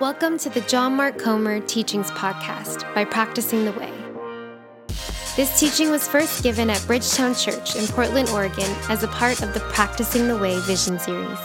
Welcome to the John Mark Comer Teachings Podcast by Practicing the Way. This teaching was first given at Bridgetown Church in Portland, Oregon, as a part of the Practicing the Way Vision Series.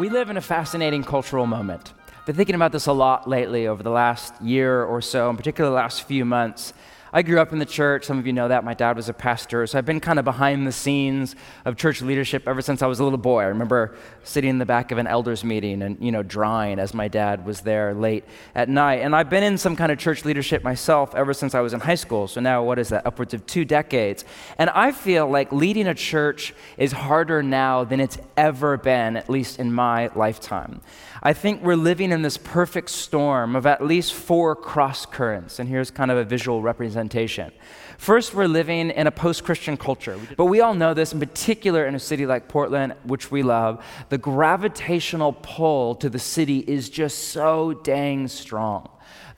We live in a fascinating cultural moment. I've been thinking about this a lot lately over the last year or so, in particular the last few months. I grew up in the church. Some of you know that. My dad was a pastor. So I've been kind of behind the scenes of church leadership ever since I was a little boy. I remember sitting in the back of an elders meeting and, you know, drawing as my dad was there late at night. And I've been in some kind of church leadership myself ever since I was in high school. So now, what is that? Upwards of two decades. And I feel like leading a church is harder now than it's ever been, at least in my lifetime. I think we're living in this perfect storm of at least four cross currents. And here's kind of a visual representation. First, we're living in a post Christian culture. But we all know this, in particular in a city like Portland, which we love. The gravitational pull to the city is just so dang strong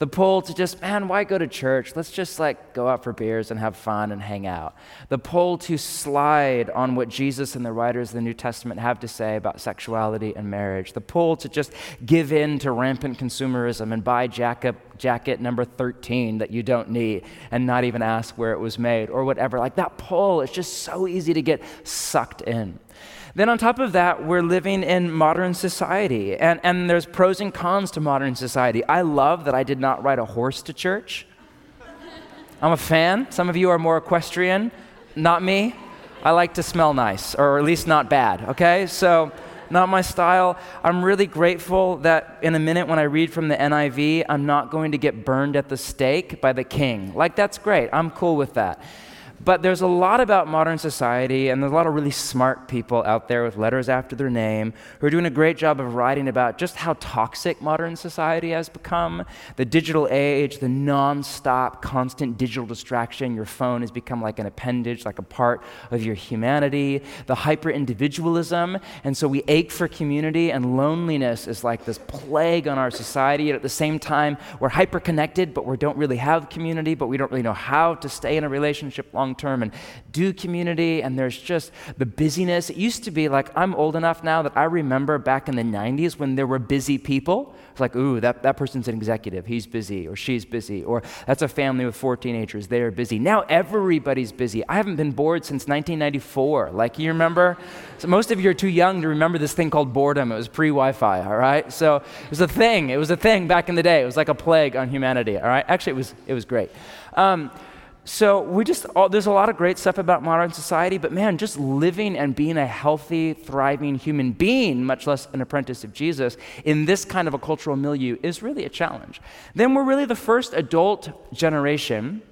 the pull to just, man, why go to church? Let's just like go out for beers and have fun and hang out. The pull to slide on what Jesus and the writers of the New Testament have to say about sexuality and marriage. The pull to just give in to rampant consumerism and buy jacket, jacket number 13 that you don't need and not even ask where it was made or whatever. Like that pull is just so easy to get sucked in. Then, on top of that, we're living in modern society, and, and there's pros and cons to modern society. I love that I did not ride a horse to church. I'm a fan. Some of you are more equestrian, not me. I like to smell nice, or at least not bad, okay? So, not my style. I'm really grateful that in a minute when I read from the NIV, I'm not going to get burned at the stake by the king. Like, that's great. I'm cool with that. But there's a lot about modern society, and there's a lot of really smart people out there with letters after their name who are doing a great job of writing about just how toxic modern society has become. The digital age, the nonstop, constant digital distraction. Your phone has become like an appendage, like a part of your humanity. The hyper individualism, and so we ache for community, and loneliness is like this plague on our society. Yet at the same time, we're hyper connected, but we don't really have community, but we don't really know how to stay in a relationship long long term and do community. And there's just the busyness. It used to be like, I'm old enough now that I remember back in the 90s when there were busy people. It's like, ooh, that, that person's an executive. He's busy or she's busy. Or that's a family with four teenagers. They're busy. Now everybody's busy. I haven't been bored since 1994. Like, you remember? So most of you are too young to remember this thing called boredom. It was pre Wi Fi, all right? So it was a thing. It was a thing back in the day. It was like a plague on humanity, all right? Actually, it was, it was great. Um, so we just all, there's a lot of great stuff about modern society but man just living and being a healthy thriving human being much less an apprentice of jesus in this kind of a cultural milieu is really a challenge. Then we're really the first adult generation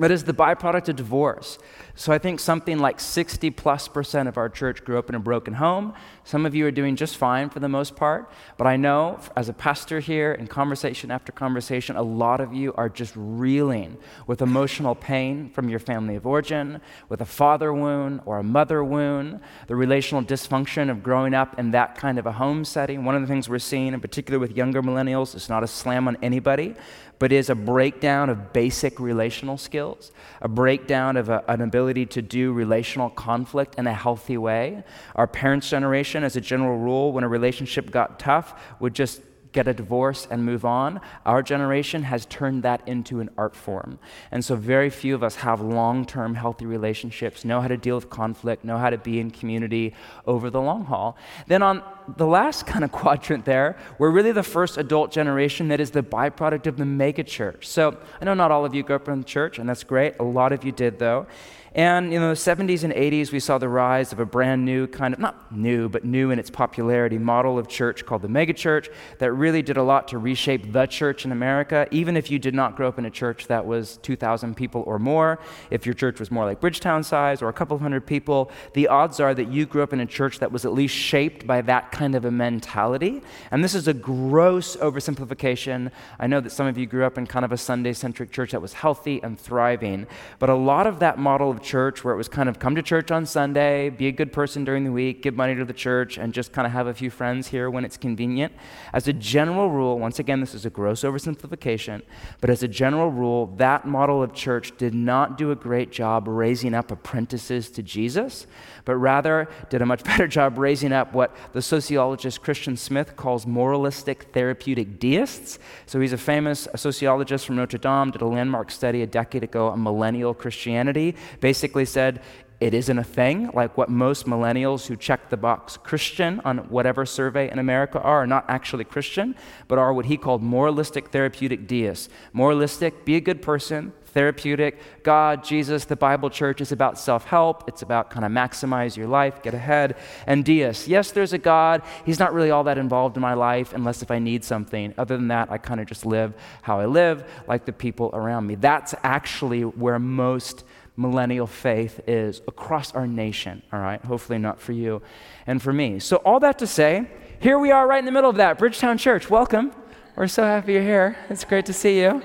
that is the byproduct of divorce so I think something like 60 plus percent of our church grew up in a broken home. Some of you are doing just fine for the most part, but I know as a pastor here, in conversation after conversation, a lot of you are just reeling with emotional pain from your family of origin, with a father wound or a mother wound, the relational dysfunction of growing up in that kind of a home setting. One of the things we're seeing, in particular with younger millennials, it's not a slam on anybody, but is a breakdown of basic relational skills, a breakdown of a, an ability to do relational conflict in a healthy way. Our parents' generation, as a general rule, when a relationship got tough, would just get a divorce and move on. Our generation has turned that into an art form. And so, very few of us have long term healthy relationships, know how to deal with conflict, know how to be in community over the long haul. Then, on the last kind of quadrant there, we're really the first adult generation that is the byproduct of the megachurch. So, I know not all of you grew up in church, and that's great. A lot of you did, though. And in the 70s and 80s, we saw the rise of a brand new kind of, not new, but new in its popularity model of church called the megachurch that really did a lot to reshape the church in America. Even if you did not grow up in a church that was 2,000 people or more, if your church was more like Bridgetown size or a couple hundred people, the odds are that you grew up in a church that was at least shaped by that kind of a mentality. And this is a gross oversimplification. I know that some of you grew up in kind of a Sunday centric church that was healthy and thriving. But a lot of that model of church, where it was kind of come to church on Sunday, be a good person during the week, give money to the church, and just kind of have a few friends here when it's convenient, as a general rule, once again, this is a gross oversimplification, but as a general rule, that model of church did not do a great job raising up apprentices to Jesus, but rather did a much better job raising up what the sociologist Christian Smith calls moralistic therapeutic deists. So he's a famous sociologist from Notre Dame, did a landmark study a decade ago on millennial Christianity, basically said it isn't a thing, like what most millennials who check the box Christian on whatever survey in America are, are not actually Christian, but are what he called moralistic therapeutic deists. Moralistic, be a good person, therapeutic. God, Jesus, the Bible church is about self help. It's about kind of maximize your life, get ahead. And deist, yes, there's a God. He's not really all that involved in my life unless if I need something. Other than that, I kind of just live how I live, like the people around me. That's actually where most millennial faith is across our nation, all right? Hopefully not for you and for me. So, all that to say, here we are right in the middle of that. Bridgetown Church, welcome. We're so happy you're here. It's great to see you.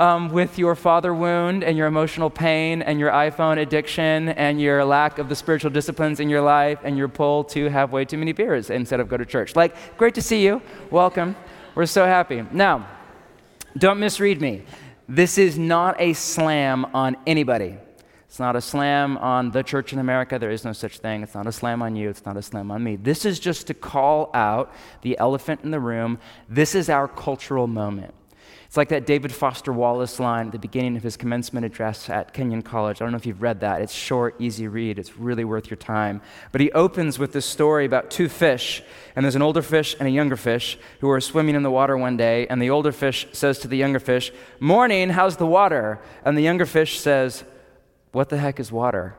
Um, with your father wound and your emotional pain and your iPhone addiction and your lack of the spiritual disciplines in your life and your pull to have way too many beers instead of go to church. Like, great to see you. Welcome. We're so happy. Now, don't misread me. This is not a slam on anybody. It's not a slam on the church in America. There is no such thing. It's not a slam on you. It's not a slam on me. This is just to call out the elephant in the room. This is our cultural moment. It's like that David Foster Wallace line at the beginning of his commencement address at Kenyon College. I don't know if you've read that. It's short, easy read. It's really worth your time. But he opens with this story about two fish, and there's an older fish and a younger fish who are swimming in the water one day, and the older fish says to the younger fish, "Morning, how's the water?" And the younger fish says, what the heck is water?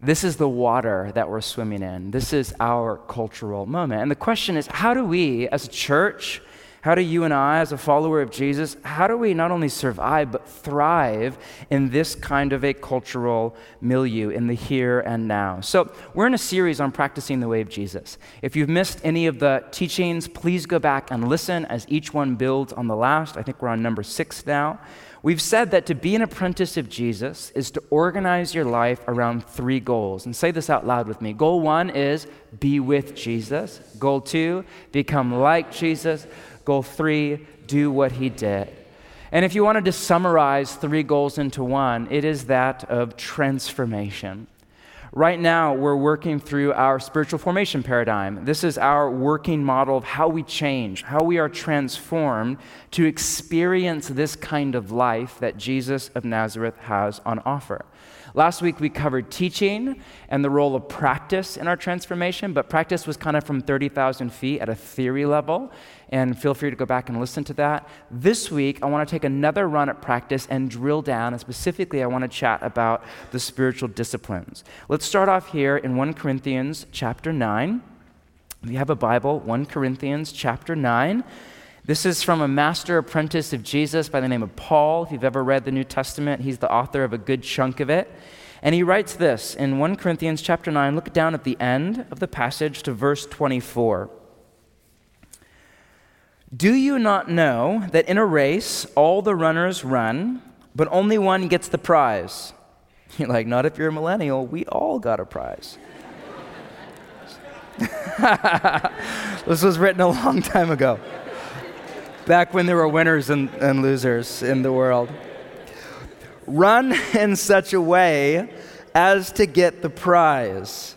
This is the water that we're swimming in. This is our cultural moment. And the question is how do we, as a church, how do you and I, as a follower of Jesus, how do we not only survive but thrive in this kind of a cultural milieu in the here and now? So, we're in a series on practicing the way of Jesus. If you've missed any of the teachings, please go back and listen as each one builds on the last. I think we're on number six now. We've said that to be an apprentice of Jesus is to organize your life around three goals. And say this out loud with me. Goal one is be with Jesus. Goal two, become like Jesus. Goal three, do what he did. And if you wanted to summarize three goals into one, it is that of transformation. Right now, we're working through our spiritual formation paradigm. This is our working model of how we change, how we are transformed to experience this kind of life that Jesus of Nazareth has on offer. Last week we covered teaching and the role of practice in our transformation, but practice was kind of from 30,000 feet at a theory level, and feel free to go back and listen to that. This week I want to take another run at practice and drill down, and specifically I want to chat about the spiritual disciplines. Let's start off here in 1 Corinthians chapter 9. If you have a Bible, 1 Corinthians chapter 9. This is from a master apprentice of Jesus by the name of Paul. If you've ever read the New Testament, he's the author of a good chunk of it. And he writes this in 1 Corinthians chapter 9. Look down at the end of the passage to verse 24. Do you not know that in a race all the runners run, but only one gets the prize? You're like, not if you're a millennial. We all got a prize. this was written a long time ago back when there were winners and, and losers in the world. Run in such a way as to get the prize.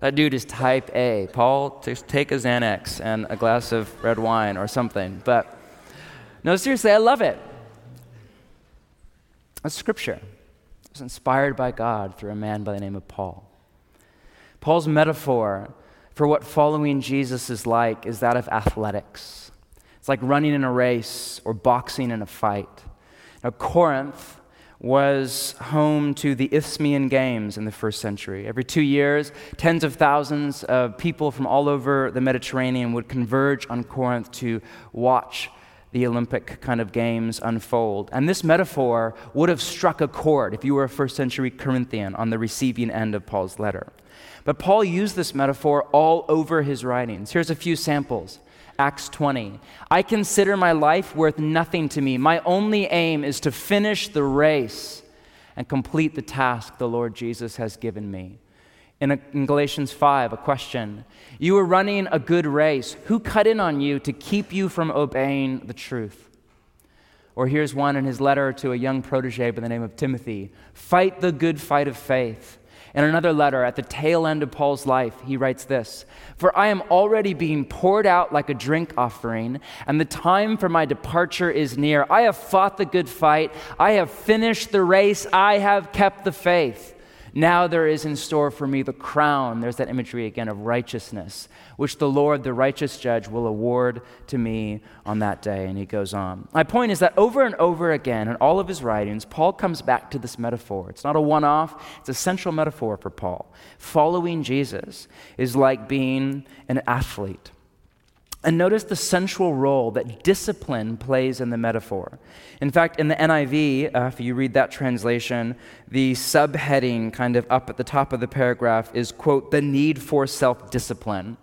That dude is type A. Paul, take a Xanax and a glass of red wine or something. But no, seriously, I love it. That's scripture. It's inspired by God through a man by the name of Paul. Paul's metaphor for what following Jesus is like is that of athletics. It's like running in a race or boxing in a fight. Now, Corinth was home to the Isthmian Games in the first century. Every two years, tens of thousands of people from all over the Mediterranean would converge on Corinth to watch the Olympic kind of games unfold. And this metaphor would have struck a chord if you were a first century Corinthian on the receiving end of Paul's letter. But Paul used this metaphor all over his writings. Here's a few samples. Acts 20. I consider my life worth nothing to me. My only aim is to finish the race and complete the task the Lord Jesus has given me. In, a, in, Galatians 5, a question You were running a good race. Who cut in on you to keep you from obeying the truth? Or here's one in his letter to a young protege by the name of Timothy Fight the good fight of faith. In another letter, at the tail end of Paul's life, he writes this For I am already being poured out like a drink offering, and the time for my departure is near. I have fought the good fight, I have finished the race, I have kept the faith. Now there is in store for me the crown, there's that imagery again of righteousness, which the Lord, the righteous judge, will award to me on that day. And he goes on. My point is that over and over again in all of his writings, Paul comes back to this metaphor. It's not a one off, it's a central metaphor for Paul. Following Jesus is like being an athlete. And notice the central role that discipline plays in the metaphor. In fact, in the NIV, uh, if you read that translation, the subheading kind of up at the top of the paragraph is, quote, the need for self discipline.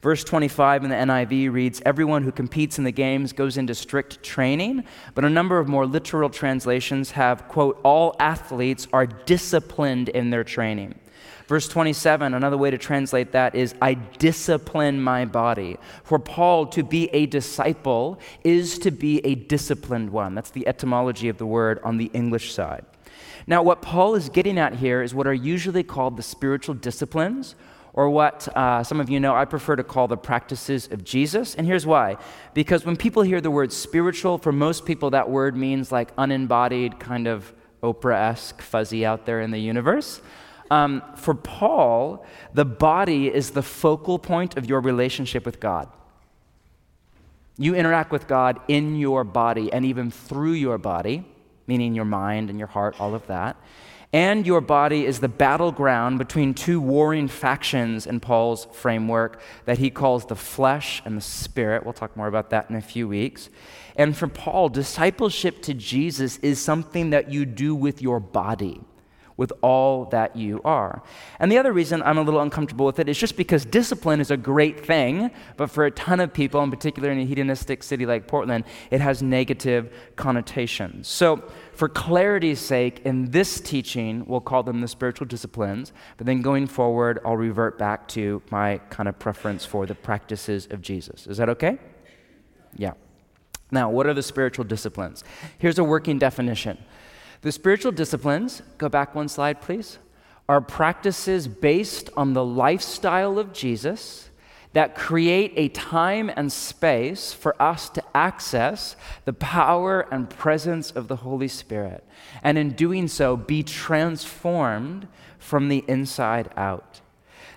Verse 25 in the NIV reads, Everyone who competes in the games goes into strict training, but a number of more literal translations have, quote, all athletes are disciplined in their training. Verse 27, another way to translate that is, I discipline my body. For Paul, to be a disciple is to be a disciplined one. That's the etymology of the word on the English side. Now, what Paul is getting at here is what are usually called the spiritual disciplines, or what uh, some of you know I prefer to call the practices of Jesus. And here's why. Because when people hear the word spiritual, for most people, that word means like unembodied, kind of Oprah esque, fuzzy out there in the universe. Um, for Paul, the body is the focal point of your relationship with God. You interact with God in your body and even through your body, meaning your mind and your heart, all of that. And your body is the battleground between two warring factions in Paul's framework that he calls the flesh and the spirit. We'll talk more about that in a few weeks. And for Paul, discipleship to Jesus is something that you do with your body with all that you are. And the other reason I'm a little uncomfortable with it is just because discipline is a great thing, but for a ton of people, in particular in a hedonistic city like Portland, it has negative connotations. So, for clarity's sake, in this teaching, we'll call them the spiritual disciplines, but then going forward, I'll revert back to my kind of preference for the practices of Jesus. Is that okay? Yeah. Now, what are the spiritual disciplines? Here's a working definition. The spiritual disciplines, go back one slide, please, are practices based on the lifestyle of Jesus that create a time and space for us to access the power and presence of the Holy Spirit. And in doing so, be transformed from the inside out.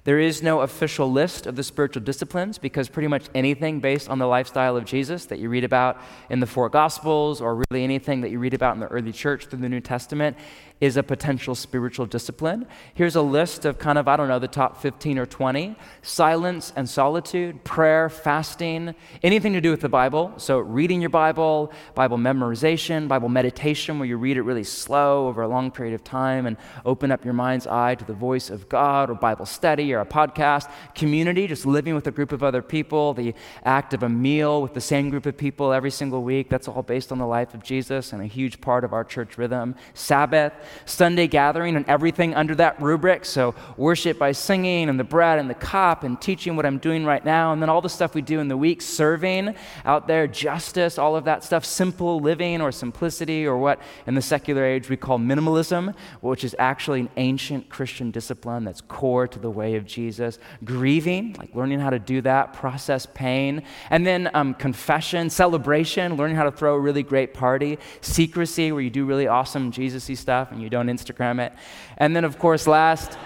There is no official list of the spiritual disciplines because pretty much anything based on the lifestyle of Jesus that you read about in the four Gospels or really anything that you read about in the early church through the New Testament is a potential spiritual discipline. Here's a list of kind of, I don't know, the top 15 or 20 silence and solitude, prayer, fasting, anything to do with the Bible. So, reading your Bible, Bible memorization, Bible meditation, where you read it really slow over a long period of time and open up your mind's eye to the voice of God, or Bible study, or a podcast, community, just living with a group of other people, the act of a meal with the same group of people every single week. That's all based on the life of Jesus and a huge part of our church rhythm. Sabbath, Sunday gathering and everything under that rubric. So, worship by singing and the bread and the cup and teaching what I'm doing right now. And then all the stuff we do in the week, serving out there, justice, all of that stuff, simple living or simplicity, or what in the secular age we call minimalism, which is actually an ancient Christian discipline that's core to the way of Jesus. Grieving, like learning how to do that, process pain. And then um, confession, celebration, learning how to throw a really great party. Secrecy, where you do really awesome Jesus y stuff and you don't Instagram it. And then, of course, last,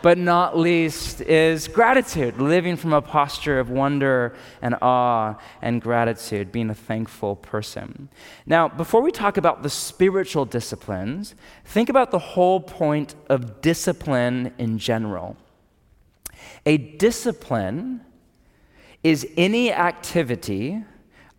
but not least is gratitude, living from a posture of wonder and awe and gratitude, being a thankful person. Now, before we talk about the spiritual disciplines, think about the whole point of discipline in general. A discipline is any activity.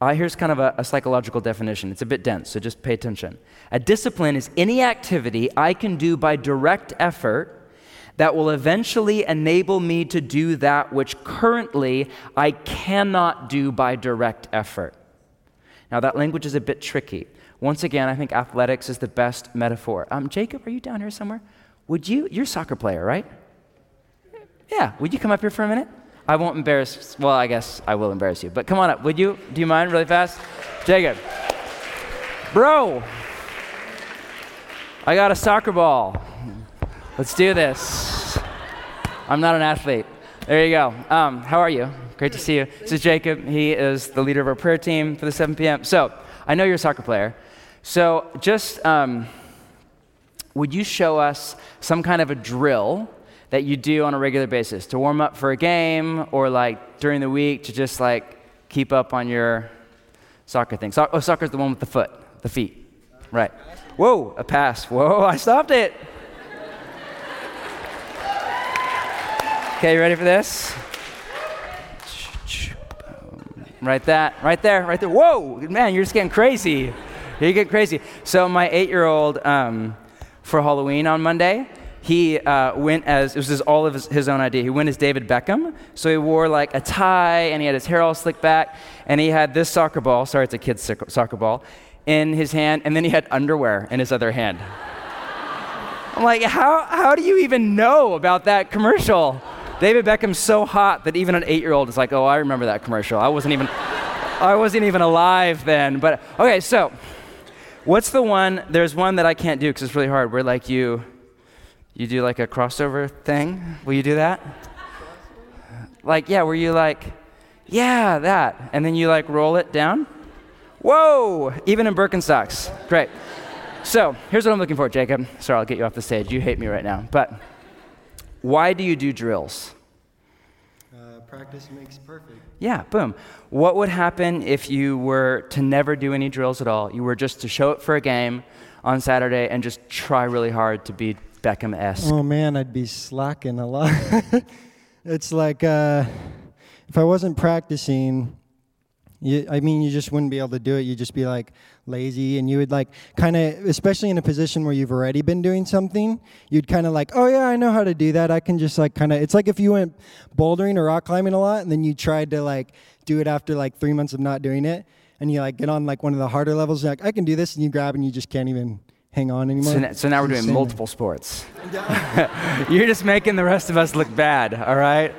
Uh, here's kind of a, a psychological definition. It's a bit dense, so just pay attention. A discipline is any activity I can do by direct effort that will eventually enable me to do that which currently I cannot do by direct effort. Now, that language is a bit tricky. Once again, I think athletics is the best metaphor. Um, Jacob, are you down here somewhere? Would you, you're a soccer player, right? Yeah, would you come up here for a minute? I won't embarrass, well, I guess I will embarrass you, but come on up. Would you? Do you mind really fast? Jacob. Bro, I got a soccer ball. Let's do this. I'm not an athlete. There you go. Um, how are you? Great to see you. This is Jacob. He is the leader of our prayer team for the 7 p.m. So, I know you're a soccer player. So, just um, would you show us some kind of a drill that you do on a regular basis to warm up for a game or like during the week to just like keep up on your soccer thing? So- oh, soccer's the one with the foot, the feet. Right. Whoa, a pass. Whoa, I stopped it. Okay, you ready for this? Right that, right there, right there. Whoa, man, you're just getting crazy. You get crazy. So my eight-year-old, um, for Halloween on Monday, he uh, went as it was his, all of his, his, own idea. He went as David Beckham, so he wore like a tie and he had his hair all slicked back, and he had this soccer ball. Sorry, it's a kid's soccer ball in his hand, and then he had underwear in his other hand. I'm like, how how do you even know about that commercial? David Beckham's so hot that even an eight-year-old is like, oh, I remember that commercial. I wasn't even I wasn't even alive then. But okay, so what's the one? There's one that I can't do because it's really hard. Where like you you do like a crossover thing? Will you do that? Like, yeah, where you like, yeah, that. And then you like roll it down? Whoa! Even in Birkenstocks. Great. So, here's what I'm looking for, Jacob. Sorry, I'll get you off the stage. You hate me right now. But why do you do drills? Uh, practice makes perfect. Yeah, boom. What would happen if you were to never do any drills at all? You were just to show up for a game on Saturday and just try really hard to be Beckham esque? Oh man, I'd be slacking a lot. it's like uh, if I wasn't practicing, you, I mean, you just wouldn't be able to do it. You'd just be like lazy, and you would like kind of, especially in a position where you've already been doing something, you'd kind of like, oh yeah, I know how to do that. I can just like kind of. It's like if you went bouldering or rock climbing a lot, and then you tried to like do it after like three months of not doing it, and you like get on like one of the harder levels. Like, I can do this, and you grab, and you just can't even hang on anymore. So, so now we're doing multiple sports. You're just making the rest of us look bad, all right?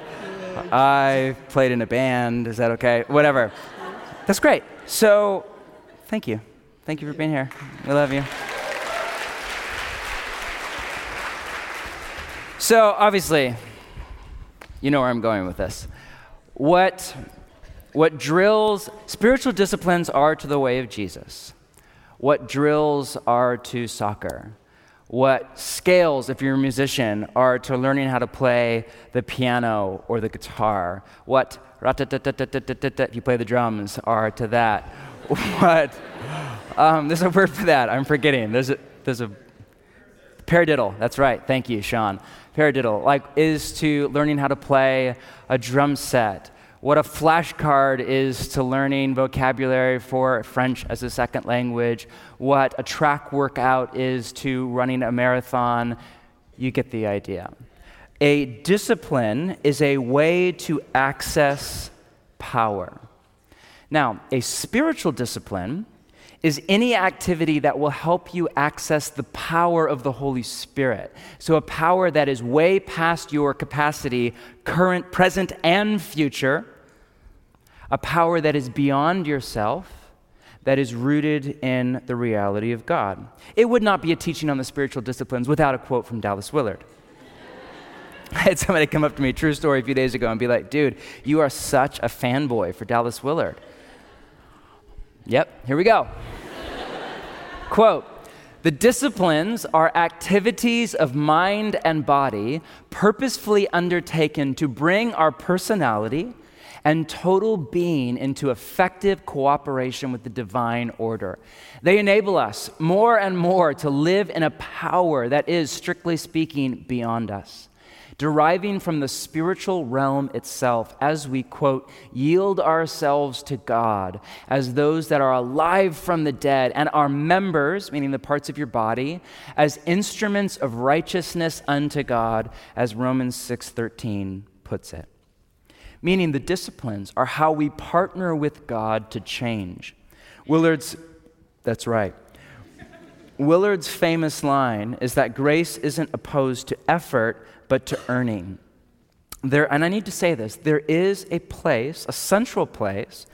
I played in a band. Is that okay? Whatever. That's great. So, thank you. Thank you for being here. We love you. So, obviously, you know where I'm going with this. What, what drills, spiritual disciplines are to the way of Jesus what drills are to soccer, what scales, if you're a musician, are to learning how to play the piano or the guitar, what if you play the drums are to that, what um, there's a word for that. I'm forgetting. There's a there's a paradiddle. That's right. Thank you, Sean. Paradiddle, like, is to learning how to play a drum set what a flashcard is to learning vocabulary for French as a second language, what a track workout is to running a marathon. You get the idea. A discipline is a way to access power. Now, a spiritual discipline is any activity that will help you access the power of the Holy Spirit. So, a power that is way past your capacity, current, present, and future. A power that is beyond yourself, that is rooted in the reality of God. It would not be a teaching on the spiritual disciplines without a quote from Dallas Willard. I had somebody come up to me, true story, a few days ago, and be like, dude, you are such a fanboy for Dallas Willard. Yep, here we go. Quote The disciplines are activities of mind and body purposefully undertaken to bring our personality and total being into effective cooperation with the divine order. They enable us more and more to live in a power that is, strictly speaking, beyond us deriving from the spiritual realm itself as we, quote, yield ourselves to God as those that are alive from the dead and our members, meaning the parts of your body, as instruments of righteousness unto God, as Romans 6:13 puts it. Meaning the disciplines are how we partner with God to change. Willard's, that's right. Willard's famous line is that grace isn't opposed to effort, but to earning. There, and I need to say this there is a place, a central place,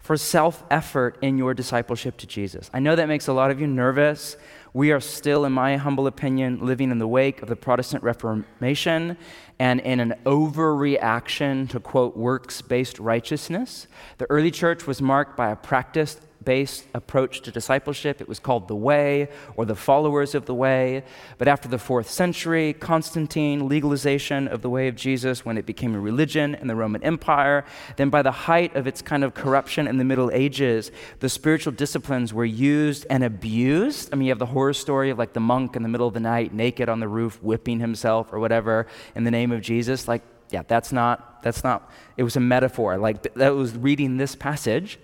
for self effort in your discipleship to Jesus. I know that makes a lot of you nervous. We are still, in my humble opinion, living in the wake of the Protestant Reformation and in an overreaction to, quote, works based righteousness. The early church was marked by a practice based approach to discipleship. It was called the Way or the followers of the Way. But after the fourth century, Constantine, legalization of the way of Jesus when it became a religion in the Roman Empire, then by the height of its kind of corruption in the Middle Ages, the spiritual disciplines were used and abused. I mean, you have the horror story of like the monk in the middle of the night, naked on the roof, whipping himself or whatever in the name of Jesus. Like, yeah, that's not, that's not, it was a metaphor. Like, that was reading this passage,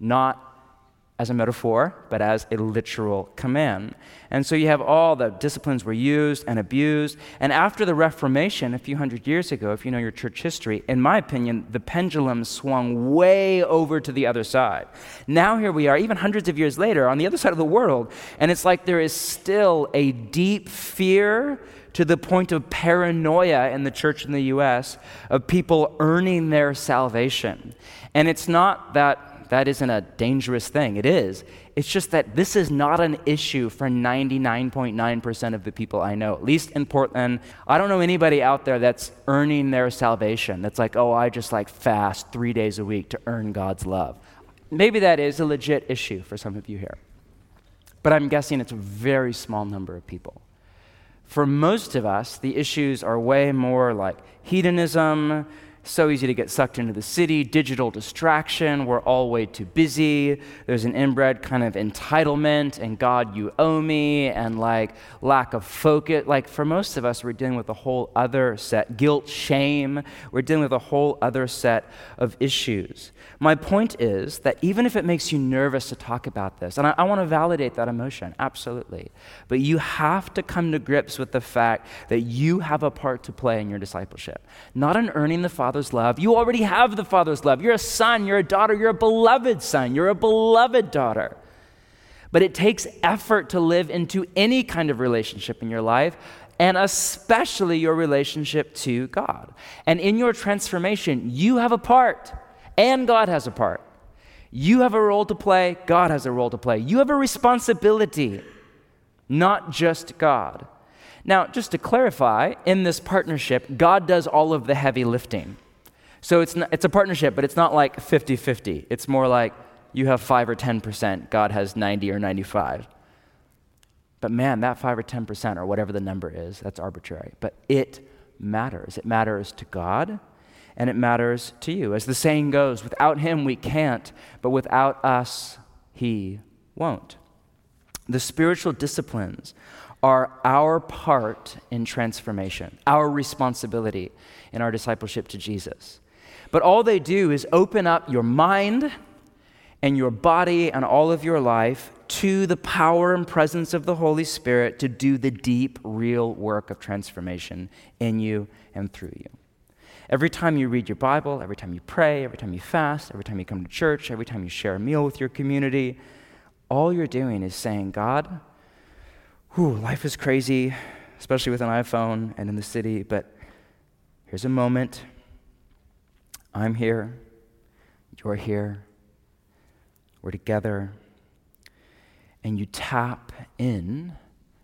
not as a metaphor, but as a literal command. And so you have all the disciplines were used and abused. And after the Reformation, a few hundred years ago, if you know your church history, in my opinion, the pendulum swung way over to the other side. Now here we are, even hundreds of years later, on the other side of the world, and it's like there is still a deep fear to the point of paranoia in the church in the US of people earning their salvation. And it's not that that isn't a dangerous thing. It is. It's just that this is not an issue for 99.9% of the people I know, at least in Portland. I don't know anybody out there that's earning their salvation. That's like, oh, I just like fast three days a week to earn God's love. Maybe that is a legit issue for some of you here. But I'm guessing it's a very small number of people. For most of us, the issues are way more like hedonism, so easy to get sucked into the city, digital distraction, we're all way too busy. There's an inbred kind of entitlement and God, you owe me, and like lack of focus. Like for most of us, we're dealing with a whole other set guilt, shame. We're dealing with a whole other set of issues. My point is that even if it makes you nervous to talk about this, and I, I want to validate that emotion, absolutely, but you have to come to grips with the fact that you have a part to play in your discipleship. Not in earning the Father's love. You already have the Father's love. You're a son, you're a daughter, you're a beloved son, you're a beloved daughter. But it takes effort to live into any kind of relationship in your life and especially your relationship to God. And in your transformation, you have a part and God has a part. You have a role to play, God has a role to play. You have a responsibility, not just God. Now, just to clarify, in this partnership, God does all of the heavy lifting. So it's, not, it's a partnership, but it's not like 50 50. It's more like you have 5 or 10%, God has 90 or 95. But man, that 5 or 10%, or whatever the number is, that's arbitrary. But it matters. It matters to God, and it matters to you. As the saying goes, without him we can't, but without us he won't. The spiritual disciplines are our part in transformation, our responsibility in our discipleship to Jesus. But all they do is open up your mind and your body and all of your life to the power and presence of the Holy Spirit to do the deep, real work of transformation in you and through you. Every time you read your Bible, every time you pray, every time you fast, every time you come to church, every time you share a meal with your community, all you're doing is saying, God, whew, life is crazy, especially with an iPhone and in the city, but here's a moment. I'm here. You're here. We're together. And you tap in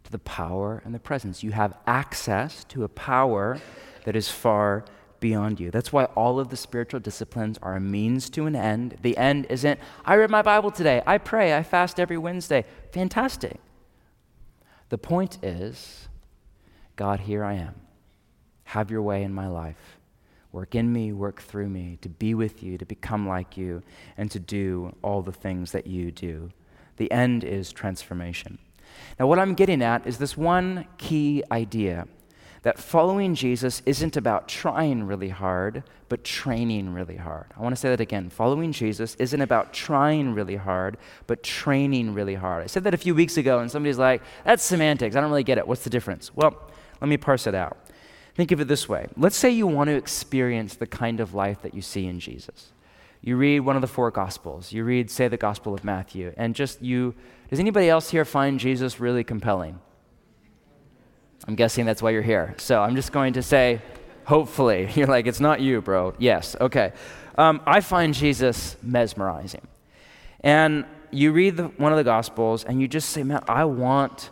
to the power and the presence. You have access to a power that is far beyond you. That's why all of the spiritual disciplines are a means to an end. The end isn't, I read my Bible today, I pray, I fast every Wednesday. Fantastic. The point is God, here I am. Have your way in my life. Work in me, work through me, to be with you, to become like you, and to do all the things that you do. The end is transformation. Now, what I'm getting at is this one key idea that following Jesus isn't about trying really hard, but training really hard. I want to say that again. Following Jesus isn't about trying really hard, but training really hard. I said that a few weeks ago, and somebody's like, that's semantics. I don't really get it. What's the difference? Well, let me parse it out. Think of it this way let's say you want to experience the kind of life that you see in Jesus. You read one of the four Gospels, you read, say, the Gospel of Matthew, and just you, does anybody else here find Jesus really compelling? I'm guessing that's why you're here. So I'm just going to say, hopefully. You're like, it's not you, bro. Yes, okay. Um, I find Jesus mesmerizing. And you read the, one of the Gospels and you just say, man, I want,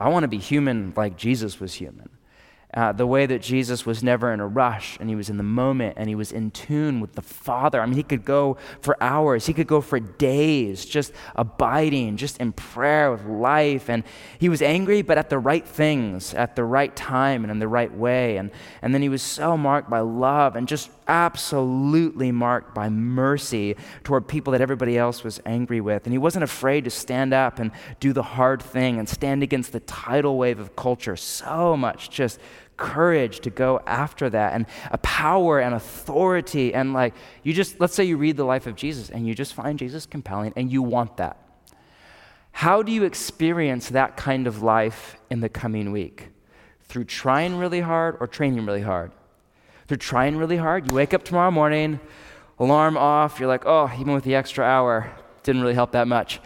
I want to be human like Jesus was human uh, the way that Jesus was never in a rush and he was in the moment and he was in tune with the Father. I mean, he could go for hours, he could go for days just abiding, just in prayer with life. And he was angry, but at the right things, at the right time, and in the right way. And, and then he was so marked by love and just absolutely marked by mercy toward people that everybody else was angry with. And he wasn't afraid to stand up and do the hard thing and stand against the tidal wave of culture. So much just courage to go after that and a power and authority. And like, you just, let's say you read the life of Jesus and you just find Jesus compelling and you want that. How do you experience that kind of life in the coming week? Through trying really hard or training really hard? Through trying really hard, you wake up tomorrow morning, alarm off, you're like, oh, even with the extra hour, didn't really help that much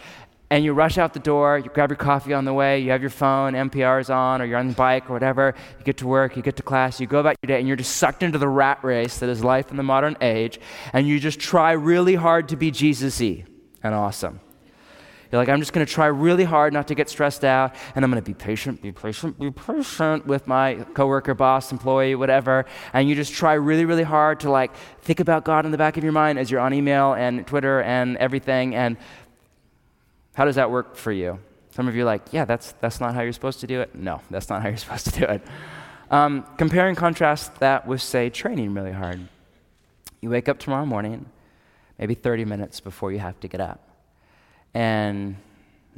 and you rush out the door, you grab your coffee on the way, you have your phone, NPR's on, or you're on the bike or whatever, you get to work, you get to class, you go about your day, and you're just sucked into the rat race that is life in the modern age, and you just try really hard to be Jesus y and awesome. You're like, I'm just going to try really hard not to get stressed out, and I'm going to be patient, be patient, be patient with my coworker, boss, employee, whatever. And you just try really, really hard to like think about God in the back of your mind as you're on email and Twitter and everything, and how does that work for you? Some of you are like, yeah, that's, that's not how you're supposed to do it. No, that's not how you're supposed to do it. Um, compare and contrast that with, say, training really hard. You wake up tomorrow morning, maybe 30 minutes before you have to get up, and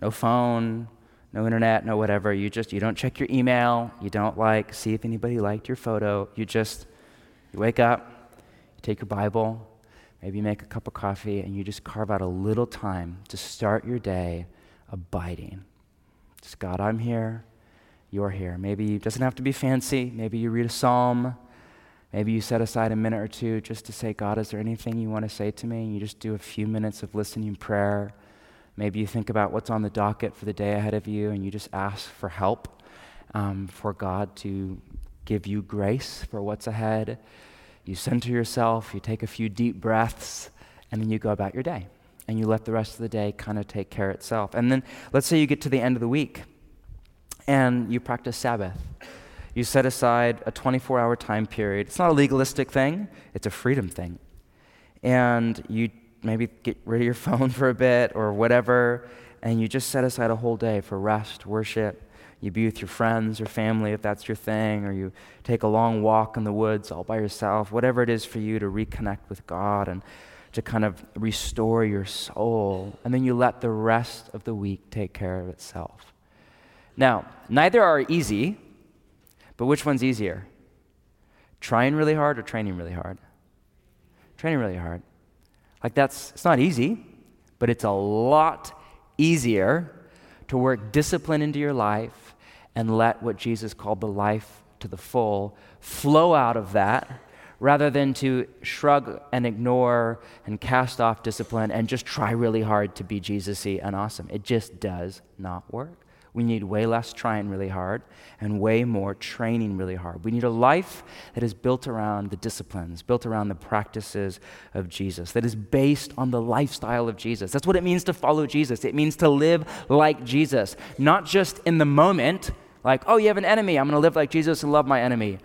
no phone, no internet, no whatever. You just you don't check your email. You don't like see if anybody liked your photo. You just you wake up, you take your Bible, Maybe you make a cup of coffee and you just carve out a little time to start your day abiding. Just God, I'm here. You're here. Maybe it doesn't have to be fancy. Maybe you read a psalm. Maybe you set aside a minute or two just to say, God, is there anything you want to say to me? And you just do a few minutes of listening prayer. Maybe you think about what's on the docket for the day ahead of you and you just ask for help um, for God to give you grace for what's ahead you center yourself, you take a few deep breaths, and then you go about your day. And you let the rest of the day kind of take care of itself. And then let's say you get to the end of the week and you practice Sabbath. You set aside a 24 hour time period. It's not a legalistic thing, it's a freedom thing. And you maybe get rid of your phone for a bit or whatever, and you just set aside a whole day for rest, worship, you be with your friends or family if that's your thing, or you take a long walk in the woods all by yourself, whatever it is for you to reconnect with God and to kind of restore your soul. And then you let the rest of the week take care of itself. Now, neither are easy, but which one's easier? Trying really hard or training really hard? Training really hard. Like that's, it's not easy, but it's a lot easier to work discipline into your life and let what Jesus called the life to the full flow out of that rather than to shrug and ignore and cast off discipline and just try really hard to be Jesus y and awesome. It just does not work. We need way less trying really hard and way more training really hard. We need a life that is built around the disciplines, built around the practices of Jesus, that is based on the lifestyle of Jesus. That's what it means to follow Jesus. It means to live like Jesus, not just in the moment, like, oh, you have an enemy, I'm going to live like Jesus and love my enemy.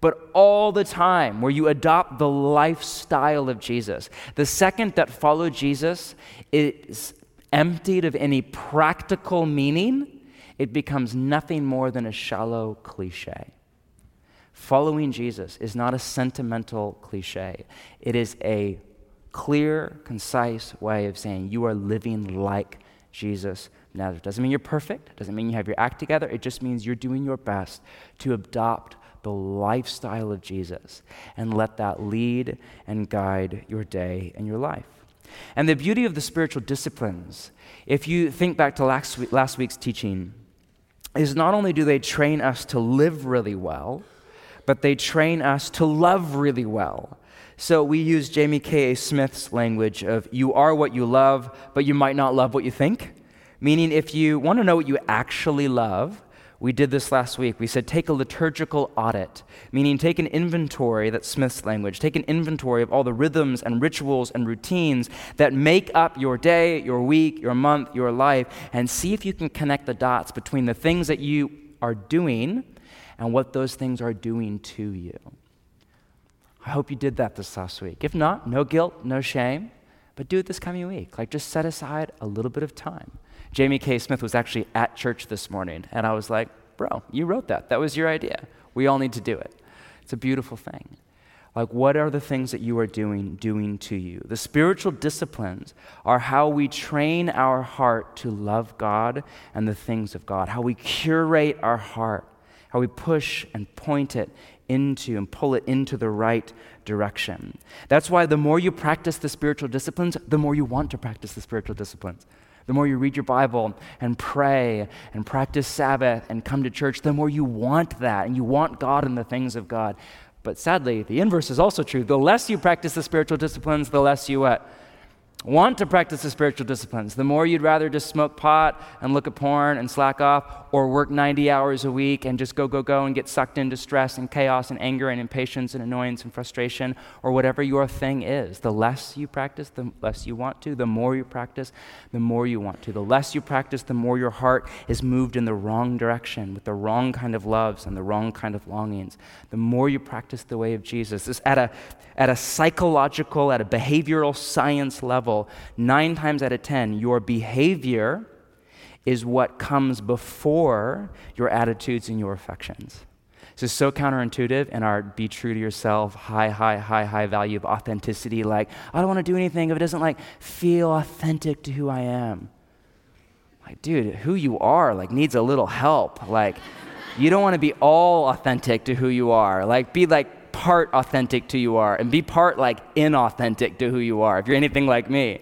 But all the time, where you adopt the lifestyle of Jesus. The second that follow Jesus is emptied of any practical meaning it becomes nothing more than a shallow cliche. Following Jesus is not a sentimental cliche, it is a clear, concise way of saying you are living like Jesus Nazareth. Doesn't mean you're perfect, doesn't mean you have your act together, it just means you're doing your best to adopt the lifestyle of Jesus and let that lead and guide your day and your life. And the beauty of the spiritual disciplines, if you think back to last, week, last week's teaching, is not only do they train us to live really well, but they train us to love really well. So we use Jamie K.A. Smith's language of you are what you love, but you might not love what you think. Meaning, if you want to know what you actually love, we did this last week. We said take a liturgical audit, meaning take an inventory, that's Smith's language, take an inventory of all the rhythms and rituals and routines that make up your day, your week, your month, your life, and see if you can connect the dots between the things that you are doing and what those things are doing to you. I hope you did that this last week. If not, no guilt, no shame, but do it this coming week. Like just set aside a little bit of time. Jamie K. Smith was actually at church this morning, and I was like, bro, you wrote that. That was your idea. We all need to do it. It's a beautiful thing. Like, what are the things that you are doing doing to you? The spiritual disciplines are how we train our heart to love God and the things of God, how we curate our heart, how we push and point it into and pull it into the right direction. That's why the more you practice the spiritual disciplines, the more you want to practice the spiritual disciplines. The more you read your Bible and pray and practice Sabbath and come to church, the more you want that and you want God and the things of God. But sadly, the inverse is also true. The less you practice the spiritual disciplines, the less you what? want to practice the spiritual disciplines, the more you'd rather just smoke pot and look at porn and slack off, or work 90 hours a week and just go, go, go and get sucked into stress and chaos and anger and impatience and annoyance and frustration, or whatever your thing is. The less you practice, the less you want to. The more you practice, the more you want to. The less you practice, the more your heart is moved in the wrong direction with the wrong kind of loves and the wrong kind of longings. The more you practice the way of Jesus. This at a at a psychological, at a behavioral science level, nine times out of ten, your behavior is what comes before your attitudes and your affections. This is so counterintuitive in our be true to yourself, high, high, high, high value of authenticity. Like, I don't want to do anything if it doesn't like feel authentic to who I am. Like, dude, who you are like needs a little help. Like, you don't want to be all authentic to who you are. Like, be like part authentic to who you are and be part like inauthentic to who you are if you're anything like me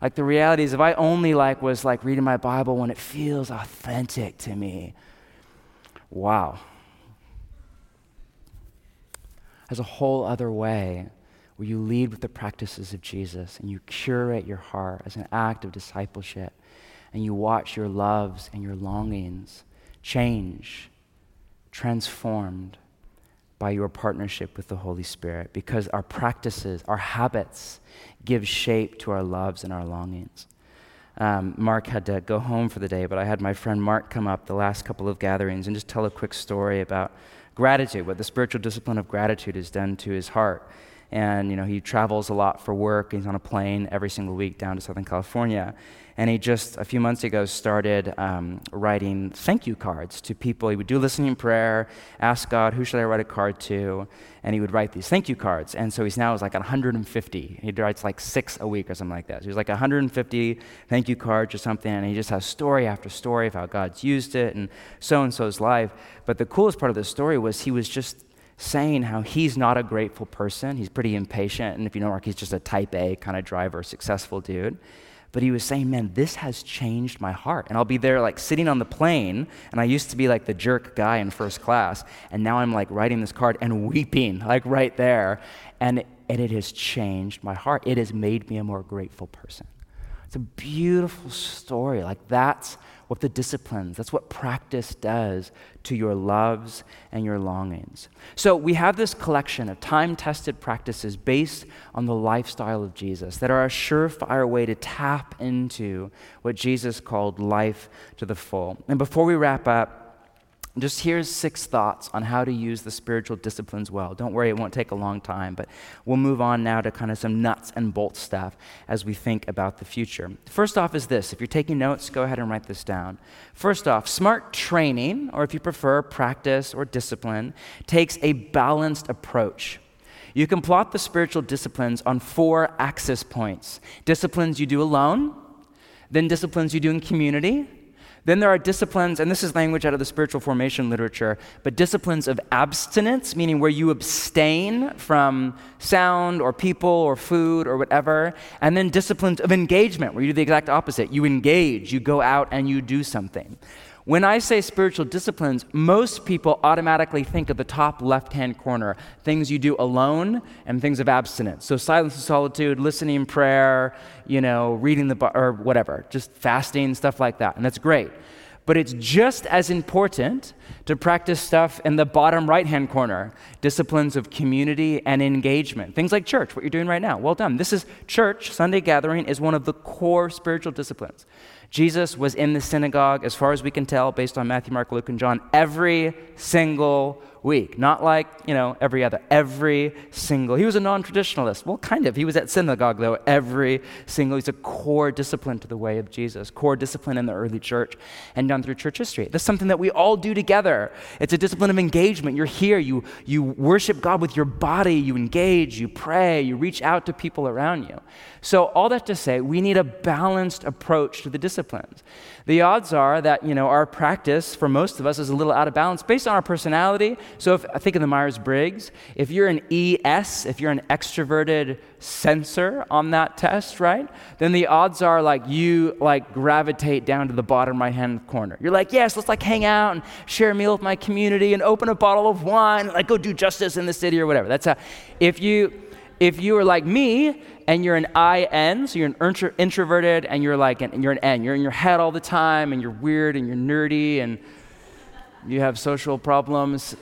like the reality is if i only like was like reading my bible when it feels authentic to me. Wow. There's a whole other way where you lead with the practices of jesus and you curate your heart as an act of discipleship and you watch your loves and your longings change transformed by your partnership with the Holy Spirit because our practices, our habits, give shape to our loves and our longings. Um, Mark had to go home for the day, but I had my friend Mark come up the last couple of gatherings and just tell a quick story about gratitude, what the spiritual discipline of gratitude has done to his heart. And, you know, he travels a lot for work. He's on a plane every single week down to Southern California. And he just, a few months ago, started um, writing thank you cards to people. He would do listening prayer, ask God, who should I write a card to? And he would write these thank you cards. And so he's now is like 150. He writes like six a week or something like that. So he's like 150 thank you cards or something. And he just has story after story of how God's used it and so and so's life. But the coolest part of the story was he was just saying how he's not a grateful person. He's pretty impatient. And if you know Mark, he's just a type A kind of driver, successful dude. But he was saying, man, this has changed my heart. And I'll be there like sitting on the plane, and I used to be like the jerk guy in first class, and now I'm like writing this card and weeping, like right there. And, and it has changed my heart. It has made me a more grateful person. It's a beautiful story. Like that's what the disciplines, that's what practice does to your loves and your longings. So we have this collection of time tested practices based on the lifestyle of Jesus that are a surefire way to tap into what Jesus called life to the full. And before we wrap up, just here's six thoughts on how to use the spiritual disciplines well. Don't worry, it won't take a long time, but we'll move on now to kind of some nuts and bolts stuff as we think about the future. First off, is this if you're taking notes, go ahead and write this down. First off, smart training, or if you prefer, practice or discipline, takes a balanced approach. You can plot the spiritual disciplines on four axis points disciplines you do alone, then disciplines you do in community then there are disciplines, and this is language out of the spiritual formation literature, but disciplines of abstinence, meaning where you abstain from sound or people or food or whatever. And then disciplines of engagement, where you do the exact opposite. You engage, you go out and you do something. When I say spiritual disciplines, most people automatically think of the top left hand corner things you do alone and things of abstinence. So, silence and solitude, listening, prayer, you know, reading the, or whatever, just fasting, stuff like that. And that's great. But it's just as important to practice stuff in the bottom right hand corner disciplines of community and engagement. Things like church, what you're doing right now. Well done. This is church, Sunday gathering, is one of the core spiritual disciplines. Jesus was in the synagogue, as far as we can tell, based on Matthew, Mark, Luke, and John, every single week. Not like, you know, every other, every single. He was a non traditionalist. Well, kind of. He was at synagogue, though, every single. He's a core discipline to the way of Jesus, core discipline in the early church and down through church history. That's something that we all do together. It's a discipline of engagement. You're here, you, you worship God with your body, you engage, you pray, you reach out to people around you. So, all that to say, we need a balanced approach to the disciplines. The odds are that, you know, our practice for most of us is a little out of balance based on our personality. So, if I think of the Myers Briggs, if you're an ES, if you're an extroverted sensor on that test, right? Then the odds are like you like gravitate down to the bottom right hand corner. You're like, yes, let's like hang out and share a meal with my community and open a bottle of wine, like go do justice in the city or whatever. That's how if you if you are like me and you're an IN, so you're an intro- introverted and you're like an, you're an N, you're in your head all the time and you're weird and you're nerdy and you have social problems,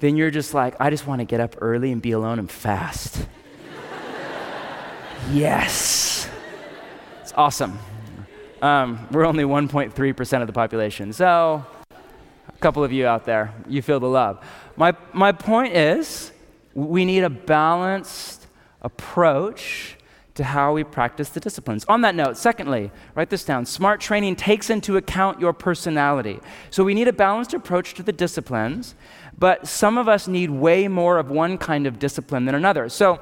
then you're just like, I just want to get up early and be alone and fast. yes. It's awesome. Um, we're only 1.3% of the population. So, a couple of you out there, you feel the love. My, my point is, we need a balanced approach to how we practice the disciplines. On that note, secondly, write this down smart training takes into account your personality. So we need a balanced approach to the disciplines, but some of us need way more of one kind of discipline than another. So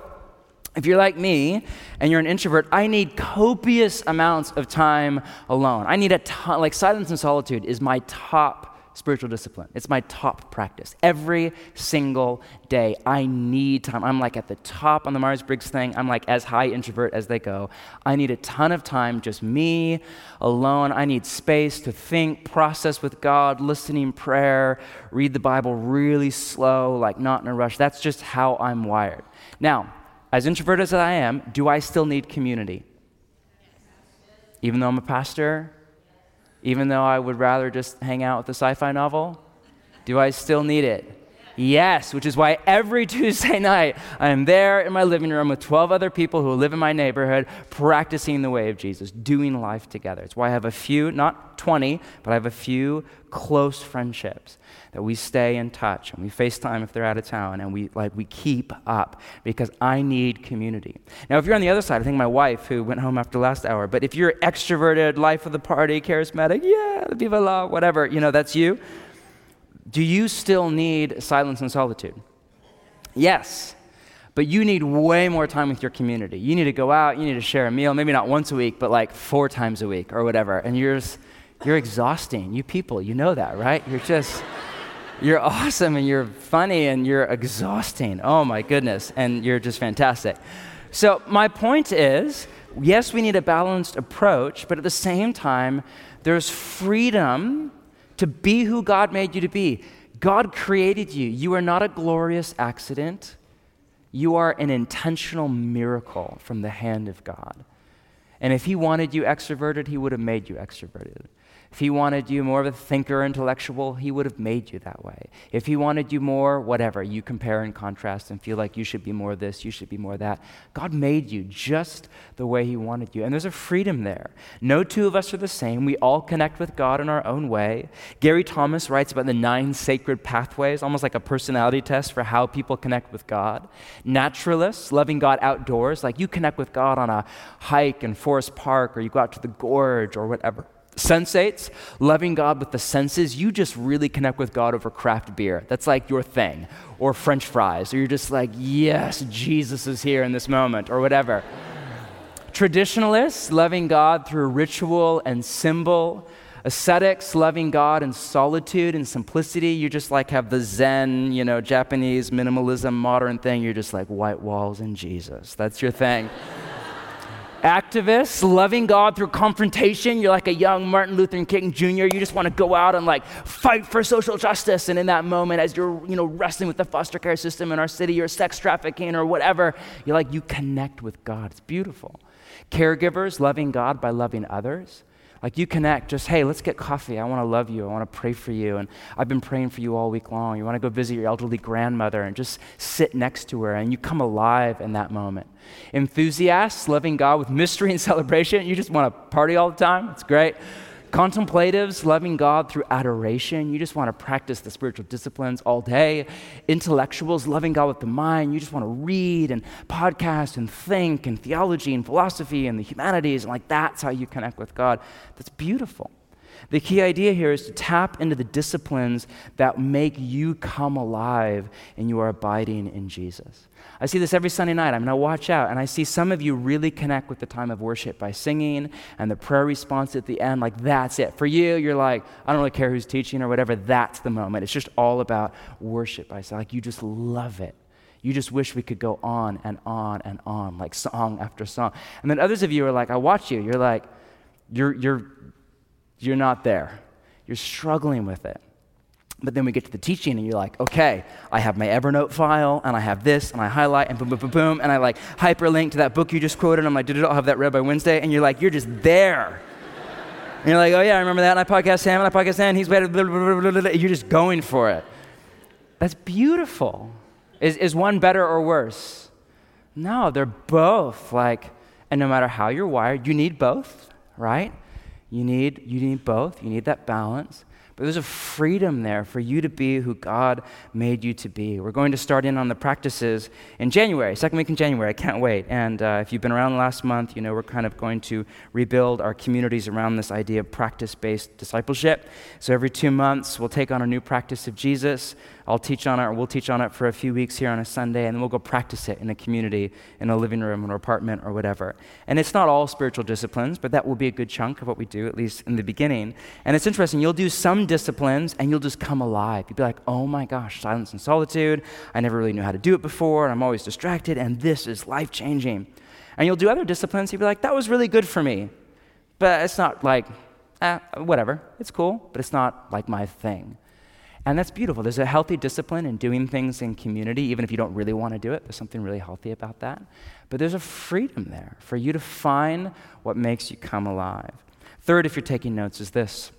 if you're like me and you're an introvert, I need copious amounts of time alone. I need a ton, like silence and solitude is my top spiritual discipline. It's my top practice. Every single day, I need time. I'm like at the top on the Myers Briggs thing. I'm like as high introvert as they go. I need a ton of time, just me alone. I need space to think, process with God, listening prayer, read the Bible really slow, like not in a rush. That's just how I'm wired. Now, as introverted as I am, do I still need community? Even though I'm a pastor, even though I would rather just hang out with a sci fi novel? Do I still need it? Yes, which is why every Tuesday night I am there in my living room with 12 other people who live in my neighborhood practicing the way of Jesus, doing life together. It's why I have a few, not 20, but I have a few close friendships that we stay in touch and we FaceTime if they're out of town and we like we keep up because I need community. Now, if you're on the other side, I think my wife who went home after last hour, but if you're extroverted, life of the party, charismatic, yeah, viva la, whatever, you know, that's you. Do you still need silence and solitude? Yes. But you need way more time with your community. You need to go out, you need to share a meal, maybe not once a week, but like four times a week or whatever. And you're, just, you're exhausting. You people, you know that, right? You're just, you're awesome and you're funny and you're exhausting. Oh my goodness. And you're just fantastic. So, my point is yes, we need a balanced approach, but at the same time, there's freedom to be who God made you to be. God created you. You are not a glorious accident. You are an intentional miracle from the hand of God. And if He wanted you extroverted, He would have made you extroverted. If he wanted you more of a thinker, intellectual, he would have made you that way. If he wanted you more, whatever, you compare and contrast and feel like you should be more this, you should be more that. God made you just the way he wanted you. And there's a freedom there. No two of us are the same. We all connect with God in our own way. Gary Thomas writes about the nine sacred pathways, almost like a personality test for how people connect with God. Naturalists, loving God outdoors, like you connect with God on a hike in Forest Park or you go out to the gorge or whatever. Sensates, loving God with the senses, you just really connect with God over craft beer. That's like your thing. Or French fries, or you're just like, yes, Jesus is here in this moment, or whatever. Traditionalists, loving God through ritual and symbol. Ascetics, loving God in solitude and simplicity. You just like have the Zen, you know, Japanese minimalism, modern thing. You're just like white walls and Jesus. That's your thing activists, loving God through confrontation. You're like a young Martin Luther King Jr. You just want to go out and like fight for social justice. And in that moment, as you're, you know, wrestling with the foster care system in our city or sex trafficking or whatever, you're like, you connect with God. It's beautiful. Caregivers, loving God by loving others. Like you connect, just, hey, let's get coffee. I want to love you. I want to pray for you. And I've been praying for you all week long. You want to go visit your elderly grandmother and just sit next to her, and you come alive in that moment. Enthusiasts, loving God with mystery and celebration. You just want to party all the time. It's great. Contemplatives, loving God through adoration. You just want to practice the spiritual disciplines all day. Intellectuals, loving God with the mind. You just want to read and podcast and think and theology and philosophy and the humanities. And like that's how you connect with God. That's beautiful. The key idea here is to tap into the disciplines that make you come alive and you are abiding in Jesus. I see this every Sunday night. I mean, I watch out and I see some of you really connect with the time of worship by singing and the prayer response at the end. Like, that's it. For you, you're like, I don't really care who's teaching or whatever. That's the moment. It's just all about worship. I say, like, you just love it. You just wish we could go on and on and on, like song after song. And then others of you are like, I watch you. You're like, you're, you're, you're not there. You're struggling with it. But then we get to the teaching, and you're like, okay, I have my Evernote file, and I have this, and I highlight, and boom, boom, boom, boom, and I like hyperlink to that book you just quoted. And I'm like, did it all have that read by Wednesday? And you're like, you're just there. and you're like, oh yeah, I remember that, and I podcast him, and I podcast him, he's better, You're just going for it. That's beautiful. Is, is one better or worse? No, they're both like, and no matter how you're wired, you need both, right? You need, you need both. You need that balance. But there's a freedom there for you to be who God made you to be. We're going to start in on the practices in January, second week in January. I can't wait. And uh, if you've been around last month, you know we're kind of going to rebuild our communities around this idea of practice based discipleship. So every two months, we'll take on a new practice of Jesus. I'll teach on it, or we'll teach on it for a few weeks here on a Sunday, and then we'll go practice it in a community, in a living room, or apartment, or whatever. And it's not all spiritual disciplines, but that will be a good chunk of what we do, at least in the beginning. And it's interesting, you'll do some disciplines, and you'll just come alive. You'll be like, oh my gosh, silence and solitude. I never really knew how to do it before, and I'm always distracted, and this is life changing. And you'll do other disciplines, you'll be like, that was really good for me. But it's not like, eh, whatever, it's cool, but it's not like my thing. And that's beautiful. There's a healthy discipline in doing things in community, even if you don't really want to do it. There's something really healthy about that. But there's a freedom there for you to find what makes you come alive. Third, if you're taking notes, is this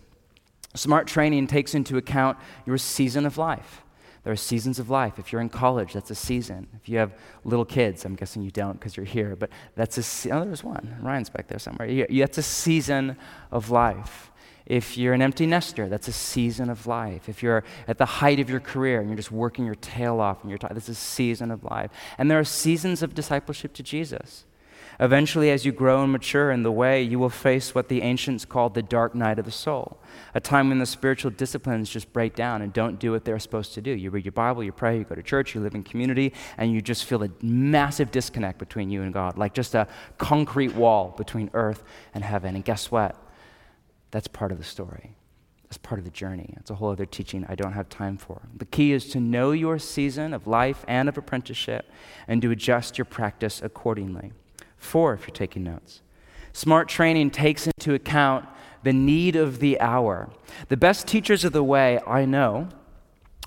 smart training takes into account your season of life. There are seasons of life. If you're in college, that's a season. If you have little kids, I'm guessing you don't because you're here, but that's a oh, there's one. Ryan's back there somewhere. That's a season of life. If you're an empty nester, that's a season of life. If you're at the height of your career and you're just working your tail off and you're tired, that's a season of life. And there are seasons of discipleship to Jesus. Eventually, as you grow and mature in the way, you will face what the ancients called the dark night of the soul, a time when the spiritual disciplines just break down and don't do what they're supposed to do. You read your Bible, you pray, you go to church, you live in community, and you just feel a massive disconnect between you and God, like just a concrete wall between earth and heaven. And guess what? That's part of the story. That's part of the journey. It's a whole other teaching I don't have time for. The key is to know your season of life and of apprenticeship and to adjust your practice accordingly. Four, if you're taking notes. Smart training takes into account the need of the hour. The best teachers of the way I know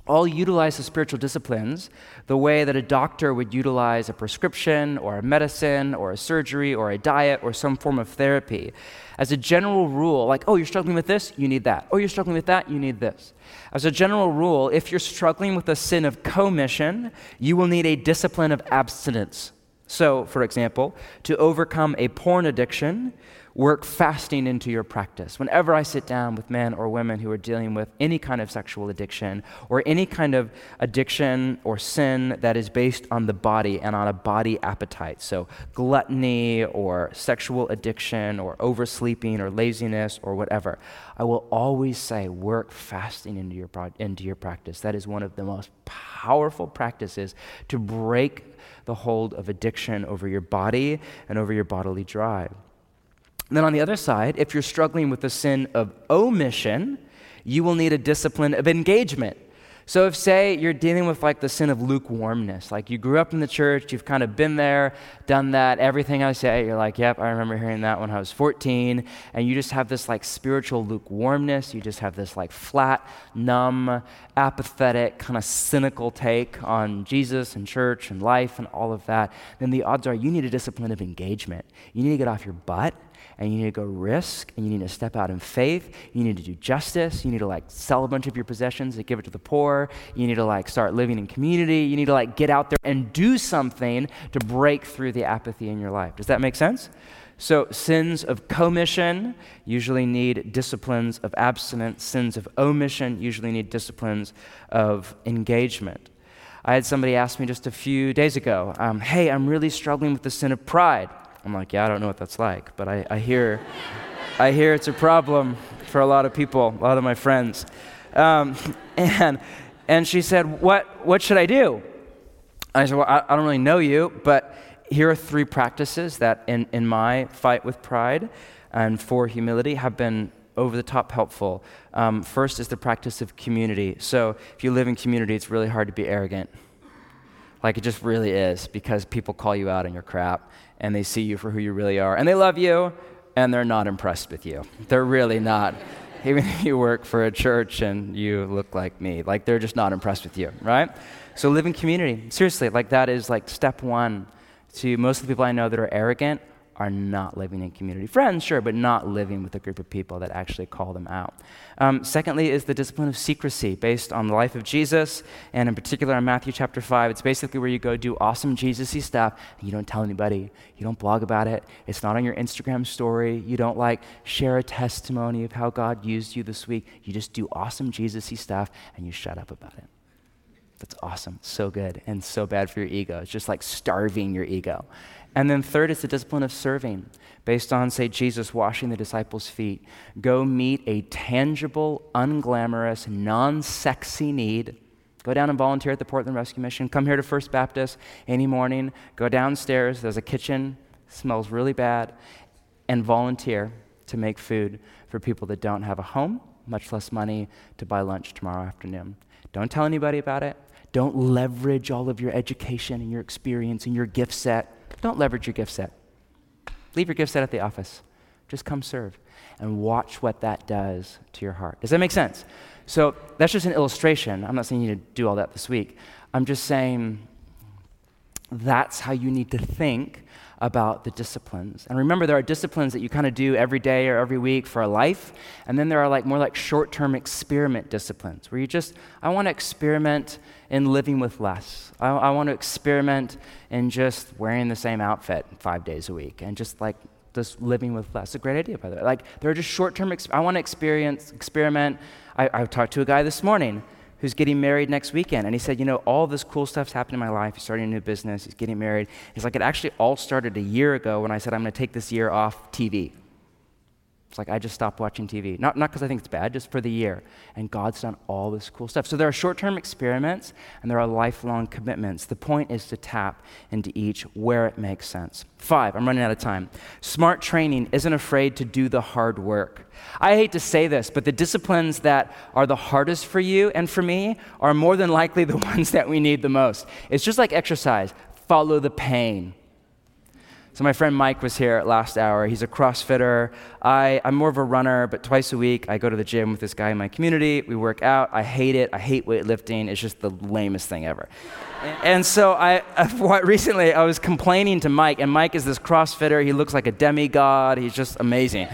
all utilize the spiritual disciplines the way that a doctor would utilize a prescription or a medicine or a surgery or a diet or some form of therapy. As a general rule, like, oh, you're struggling with this, you need that. Oh, you're struggling with that, you need this. As a general rule, if you're struggling with a sin of commission, you will need a discipline of abstinence. So, for example, to overcome a porn addiction, work fasting into your practice. Whenever I sit down with men or women who are dealing with any kind of sexual addiction or any kind of addiction or sin that is based on the body and on a body appetite, so gluttony or sexual addiction or oversleeping or laziness or whatever, I will always say work fasting into your, into your practice. That is one of the most powerful practices to break the hold of addiction over your body and over your bodily drive. Then on the other side, if you're struggling with the sin of omission, you will need a discipline of engagement. So, if, say, you're dealing with like the sin of lukewarmness, like you grew up in the church, you've kind of been there, done that, everything I say, you're like, yep, I remember hearing that when I was 14, and you just have this like spiritual lukewarmness, you just have this like flat, numb, apathetic, kind of cynical take on Jesus and church and life and all of that, then the odds are you need a discipline of engagement. You need to get off your butt and you need to go risk and you need to step out in faith. You need to do justice. You need to like sell a bunch of your possessions and give it to the poor. You need to like start living in community. You need to like get out there and do something to break through the apathy in your life. Does that make sense? So, sins of commission usually need disciplines of abstinence. Sins of omission usually need disciplines of engagement. I had somebody ask me just a few days ago, um, Hey, I'm really struggling with the sin of pride. I'm like, yeah, I don't know what that's like, but I, I hear, I hear it's a problem for a lot of people, a lot of my friends. Um, and, and she said, what, what should I do? I said, well, I, I don't really know you, but here are three practices that in, in my fight with pride and for humility have been over the top helpful. Um, first is the practice of community. So if you live in community, it's really hard to be arrogant. Like it just really is because people call you out on your crap and they see you for who you really are. And they love you, and they're not impressed with you. They're really not. Even if you work for a church and you look like me, like they're just not impressed with you, right? So live in community. Seriously, like that is like step one to most of the people I know that are arrogant are not living in community. Friends, sure, but not living with a group of people that actually call them out. Um, secondly, is the discipline of secrecy based on the life of Jesus, and in particular in Matthew chapter 5. It's basically where you go do awesome Jesus y stuff, and you don't tell anybody. You don't blog about it. It's not on your Instagram story. You don't like share a testimony of how God used you this week. You just do awesome Jesus y stuff, and you shut up about it. That's awesome. So good and so bad for your ego. It's just like starving your ego. And then third is the discipline of serving, based on, say, Jesus washing the disciples' feet. Go meet a tangible, unglamorous, non sexy need. Go down and volunteer at the Portland Rescue Mission. Come here to First Baptist any morning. Go downstairs. There's a kitchen, smells really bad, and volunteer to make food for people that don't have a home, much less money to buy lunch tomorrow afternoon. Don't tell anybody about it. Don't leverage all of your education and your experience and your gift set don't leverage your gift set. Leave your gift set at the office. Just come serve and watch what that does to your heart. Does that make sense? So that's just an illustration. I'm not saying you need to do all that this week. I'm just saying that's how you need to think about the disciplines. And remember, there are disciplines that you kind of do every day or every week for a life, and then there are like more like short-term experiment disciplines where you just, I want to experiment in living with less. I, I want to experiment in just wearing the same outfit five days a week and just like just living with less. It's a great idea, by the way. Like there are just short-term. Exp- I want to experience, experiment. I, I talked to a guy this morning who's getting married next weekend. And he said, You know, all this cool stuff's happened in my life. He's starting a new business, he's getting married. He's like, It actually all started a year ago when I said, I'm going to take this year off TV. It's like I just stopped watching TV. Not because I think it's bad, just for the year. And God's done all this cool stuff. So there are short term experiments and there are lifelong commitments. The point is to tap into each where it makes sense. Five, I'm running out of time. Smart training isn't afraid to do the hard work. I hate to say this, but the disciplines that are the hardest for you and for me are more than likely the ones that we need the most. It's just like exercise follow the pain. So my friend Mike was here at last hour. He's a CrossFitter. I, I'm more of a runner, but twice a week I go to the gym with this guy in my community. We work out. I hate it. I hate weightlifting. It's just the lamest thing ever. and so I, recently I was complaining to Mike, and Mike is this CrossFitter. He looks like a demigod. He's just amazing.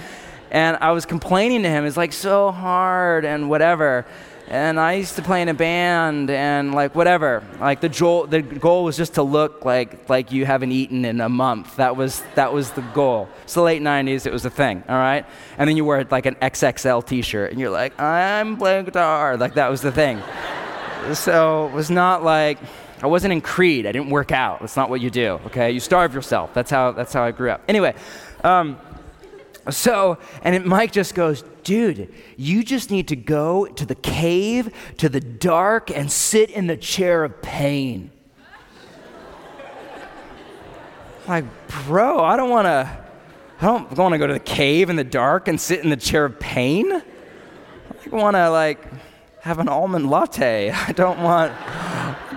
And I was complaining to him. It's like so hard and whatever and I used to play in a band and like whatever. Like the goal, the goal was just to look like like you haven't eaten in a month. That was that was the goal. It's the late '90s. It was a thing. All right. And then you wear like an XXL T-shirt, and you're like, I'm playing guitar. Like that was the thing. so it was not like I wasn't in Creed. I didn't work out. That's not what you do. Okay. You starve yourself. That's how that's how I grew up. Anyway. Um, so, and it, Mike just goes, dude, you just need to go to the cave, to the dark, and sit in the chair of pain. like, bro, I don't want to. I don't want to go to the cave in the dark and sit in the chair of pain. I want to like have an almond latte. I don't want.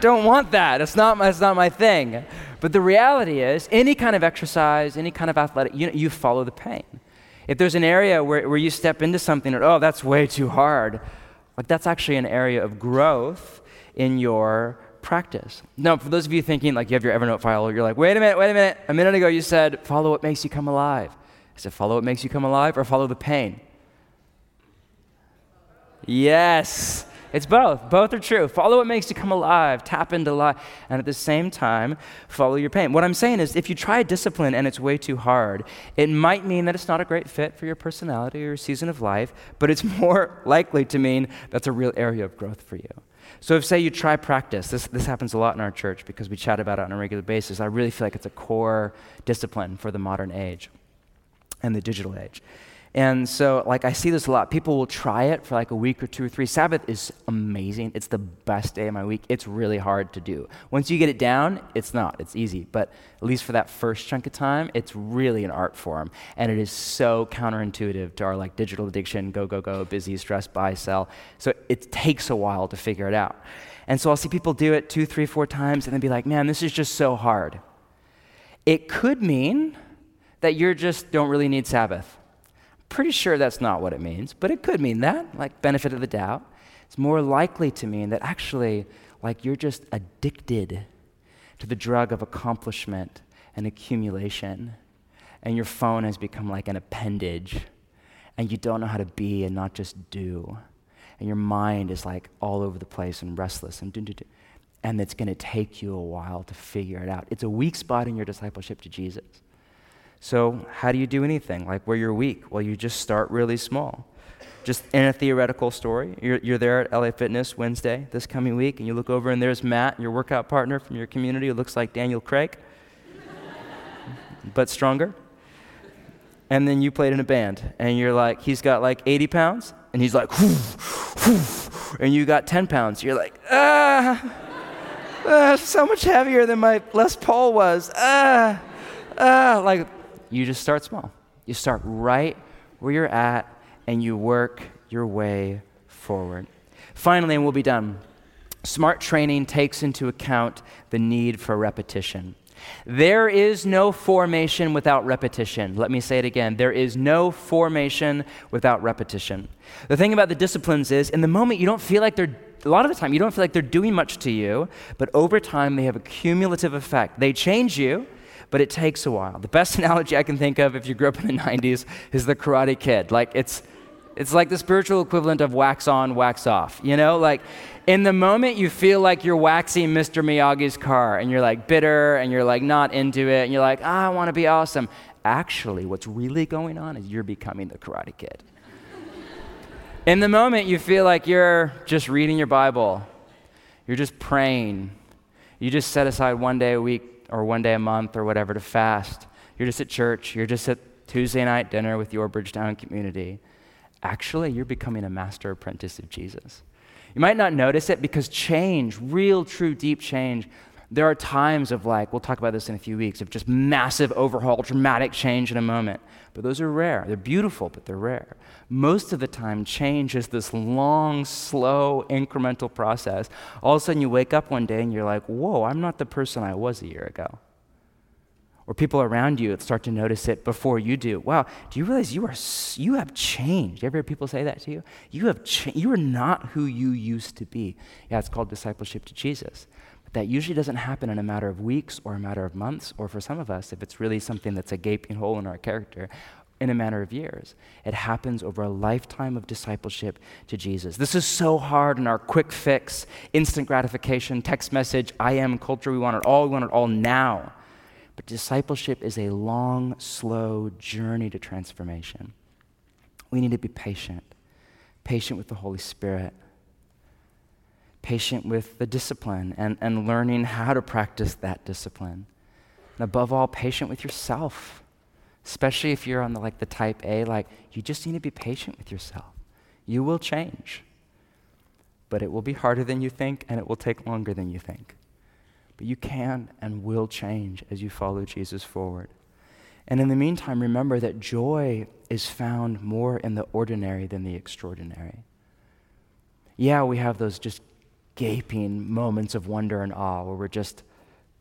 don't want that. It's not. It's not my thing. But the reality is, any kind of exercise, any kind of athletic, you, you follow the pain. If there's an area where, where you step into something and, oh, that's way too hard, like that's actually an area of growth in your practice. Now, for those of you thinking, like you have your Evernote file, you're like, wait a minute, wait a minute. A minute ago you said, follow what makes you come alive. I said, follow what makes you come alive or follow the pain? Yes. It's both. Both are true. Follow what makes you come alive, tap into life, and at the same time, follow your pain. What I'm saying is, if you try a discipline and it's way too hard, it might mean that it's not a great fit for your personality or your season of life, but it's more likely to mean that's a real area of growth for you. So, if, say, you try practice, this, this happens a lot in our church because we chat about it on a regular basis. I really feel like it's a core discipline for the modern age and the digital age. And so, like, I see this a lot. People will try it for like a week or two or three. Sabbath is amazing. It's the best day of my week. It's really hard to do. Once you get it down, it's not. It's easy. But at least for that first chunk of time, it's really an art form. And it is so counterintuitive to our like digital addiction go, go, go, busy, stress, buy, sell. So it takes a while to figure it out. And so I'll see people do it two, three, four times and then be like, man, this is just so hard. It could mean that you just don't really need Sabbath Pretty sure that's not what it means, but it could mean that, like benefit of the doubt. It's more likely to mean that actually, like you're just addicted to the drug of accomplishment and accumulation, and your phone has become like an appendage, and you don't know how to be and not just do. And your mind is like all over the place and restless and do, do, do. And it's going to take you a while to figure it out. It's a weak spot in your discipleship to Jesus. So, how do you do anything? Like where you're weak? Well, you just start really small. Just in a theoretical story, you're, you're there at LA Fitness Wednesday this coming week, and you look over, and there's Matt, your workout partner from your community, who looks like Daniel Craig, but stronger. And then you played in a band, and you're like, he's got like 80 pounds, and he's like, and you got 10 pounds. You're like, ah, ah, so much heavier than my Les Paul was. Ah, ah, like you just start small. You start right where you're at and you work your way forward. Finally, and we'll be done. Smart training takes into account the need for repetition. There is no formation without repetition. Let me say it again. There is no formation without repetition. The thing about the disciplines is, in the moment, you don't feel like they're, a lot of the time, you don't feel like they're doing much to you, but over time, they have a cumulative effect. They change you, but it takes a while. The best analogy I can think of if you grew up in the 90s is the Karate Kid. Like it's it's like the spiritual equivalent of wax on, wax off. You know, like in the moment you feel like you're waxing Mr. Miyagi's car and you're like bitter and you're like not into it and you're like, ah, I want to be awesome. Actually, what's really going on is you're becoming the Karate Kid. in the moment you feel like you're just reading your Bible, you're just praying, you just set aside one day a week or one day a month or whatever to fast. You're just at church. You're just at Tuesday night dinner with your Bridgetown community. Actually, you're becoming a master apprentice of Jesus. You might not notice it because change, real, true, deep change, there are times of like, we'll talk about this in a few weeks, of just massive overhaul, dramatic change in a moment. But those are rare. They're beautiful, but they're rare. Most of the time, change is this long, slow, incremental process. All of a sudden, you wake up one day and you're like, whoa, I'm not the person I was a year ago. or people around you start to notice it before you do. Wow, do you realize you are you have changed? You ever hear people say that to you? You have cha- you are not who you used to be. Yeah, it's called discipleship to Jesus. But that usually doesn't happen in a matter of weeks or a matter of months, or for some of us, if it's really something that's a gaping hole in our character, in a matter of years. It happens over a lifetime of discipleship to Jesus. This is so hard in our quick fix, instant gratification, text message, I am culture. We want it all, we want it all now. But discipleship is a long, slow journey to transformation. We need to be patient, patient with the Holy Spirit, patient with the discipline and, and learning how to practice that discipline. And above all, patient with yourself, especially if you're on the, like the type A, like you just need to be patient with yourself. You will change, but it will be harder than you think and it will take longer than you think. But you can and will change as you follow Jesus forward. And in the meantime, remember that joy is found more in the ordinary than the extraordinary. Yeah, we have those just gaping moments of wonder and awe where we're just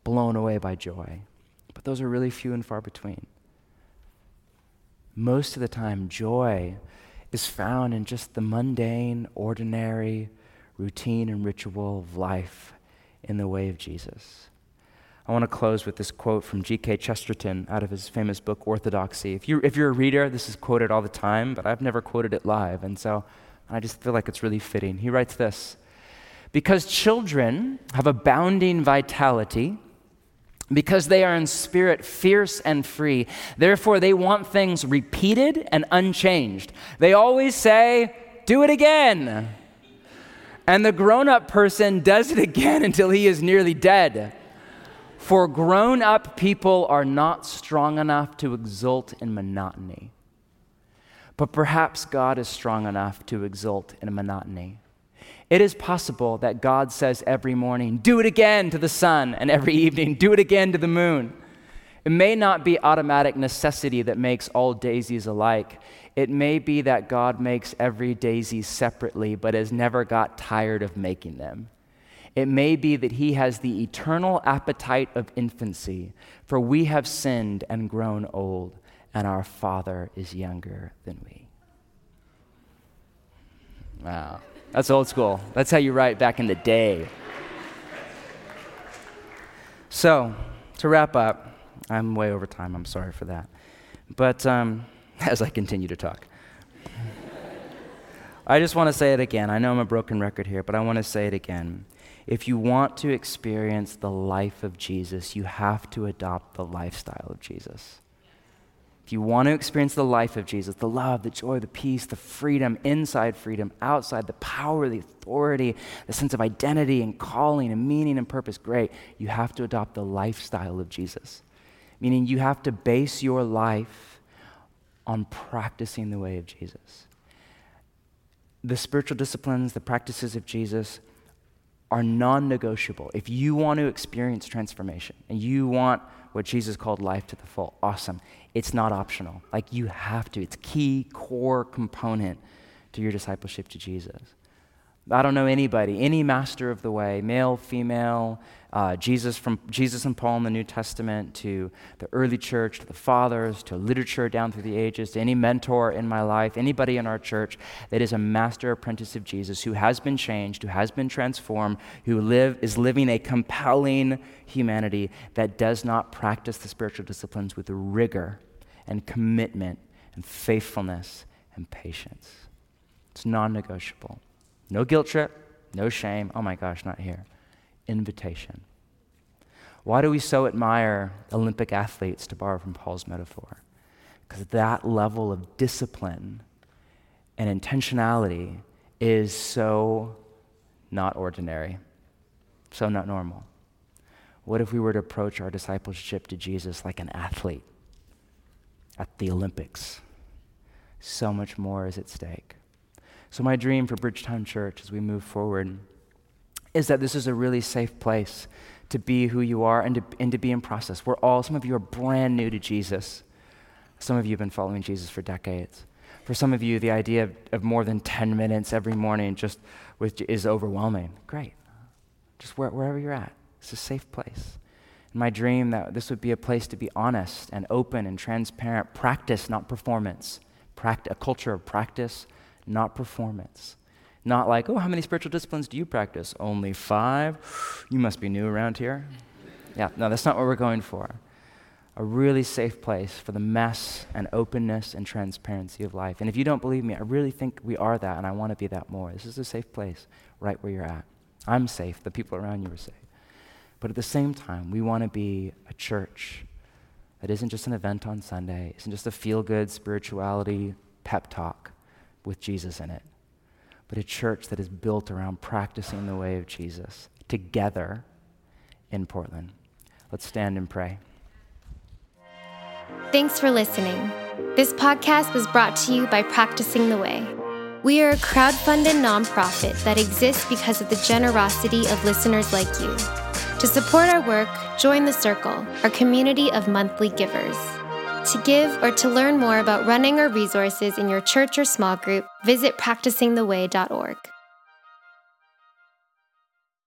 blown away by joy, but those are really few and far between. Most of the time, joy is found in just the mundane, ordinary, routine, and ritual of life in the way of Jesus. I want to close with this quote from G.K. Chesterton out of his famous book, Orthodoxy. If, you, if you're a reader, this is quoted all the time, but I've never quoted it live, and so I just feel like it's really fitting. He writes this Because children have abounding vitality, because they are in spirit fierce and free, therefore they want things repeated and unchanged. They always say, Do it again. And the grown up person does it again until he is nearly dead. For grown up people are not strong enough to exult in monotony. But perhaps God is strong enough to exult in monotony. It is possible that God says every morning, Do it again to the sun, and every evening, Do it again to the moon. It may not be automatic necessity that makes all daisies alike. It may be that God makes every daisy separately, but has never got tired of making them. It may be that He has the eternal appetite of infancy, for we have sinned and grown old, and our Father is younger than we. Wow, that's old school. That's how you write back in the day. So, to wrap up, I'm way over time. I'm sorry for that. But um, as I continue to talk, I just want to say it again. I know I'm a broken record here, but I want to say it again. If you want to experience the life of Jesus, you have to adopt the lifestyle of Jesus. If you want to experience the life of Jesus, the love, the joy, the peace, the freedom, inside freedom, outside, the power, the authority, the sense of identity and calling and meaning and purpose, great. You have to adopt the lifestyle of Jesus meaning you have to base your life on practicing the way of Jesus. The spiritual disciplines, the practices of Jesus are non negotiable. If you want to experience transformation and you want what Jesus called life to the full, awesome. It's not optional. Like you have to, it's key core component to your discipleship to Jesus. I don't know anybody, any master of the way, male, female, uh, Jesus from Jesus and Paul in the New Testament to the early church, to the fathers, to literature down through the ages, to any mentor in my life, anybody in our church that is a master apprentice of Jesus who has been changed, who has been transformed, who live, is living a compelling humanity that does not practice the spiritual disciplines with rigor and commitment and faithfulness and patience. It's non negotiable. No guilt trip, no shame. Oh my gosh, not here invitation. Why do we so admire Olympic athletes, to borrow from Paul's metaphor? Because that level of discipline and intentionality is so not ordinary, so not normal. What if we were to approach our discipleship to Jesus like an athlete at the Olympics? So much more is at stake. So, my dream for Bridgetown Church as we move forward is that this is a really safe place to be who you are and to, and to be in process. We're all, some of you are brand new to Jesus. Some of you have been following Jesus for decades. For some of you, the idea of, of more than 10 minutes every morning just with, is overwhelming. Great. Just where, wherever you're at, it's a safe place. my dream that this would be a place to be honest and open and transparent, practice, not performance. Pract- a culture of practice, not performance. Not like, oh, how many spiritual disciplines do you practice? Only five? You must be new around here. Yeah, no, that's not what we're going for. A really safe place for the mess and openness and transparency of life. And if you don't believe me, I really think we are that, and I want to be that more. This is a safe place right where you're at. I'm safe, the people around you are safe. But at the same time, we want to be a church that isn't just an event on Sunday, isn't just a feel good spirituality pep talk with Jesus in it, but a church that is built around practicing the way of Jesus together in Portland. Let's stand and pray. Thanks for listening. This podcast was brought to you by Practicing the Way. We are a crowd-funded nonprofit that exists because of the generosity of listeners like you. To support our work, join the Circle, our community of monthly givers. To give or to learn more about running our resources in your church or small group, visit practicingtheway.org.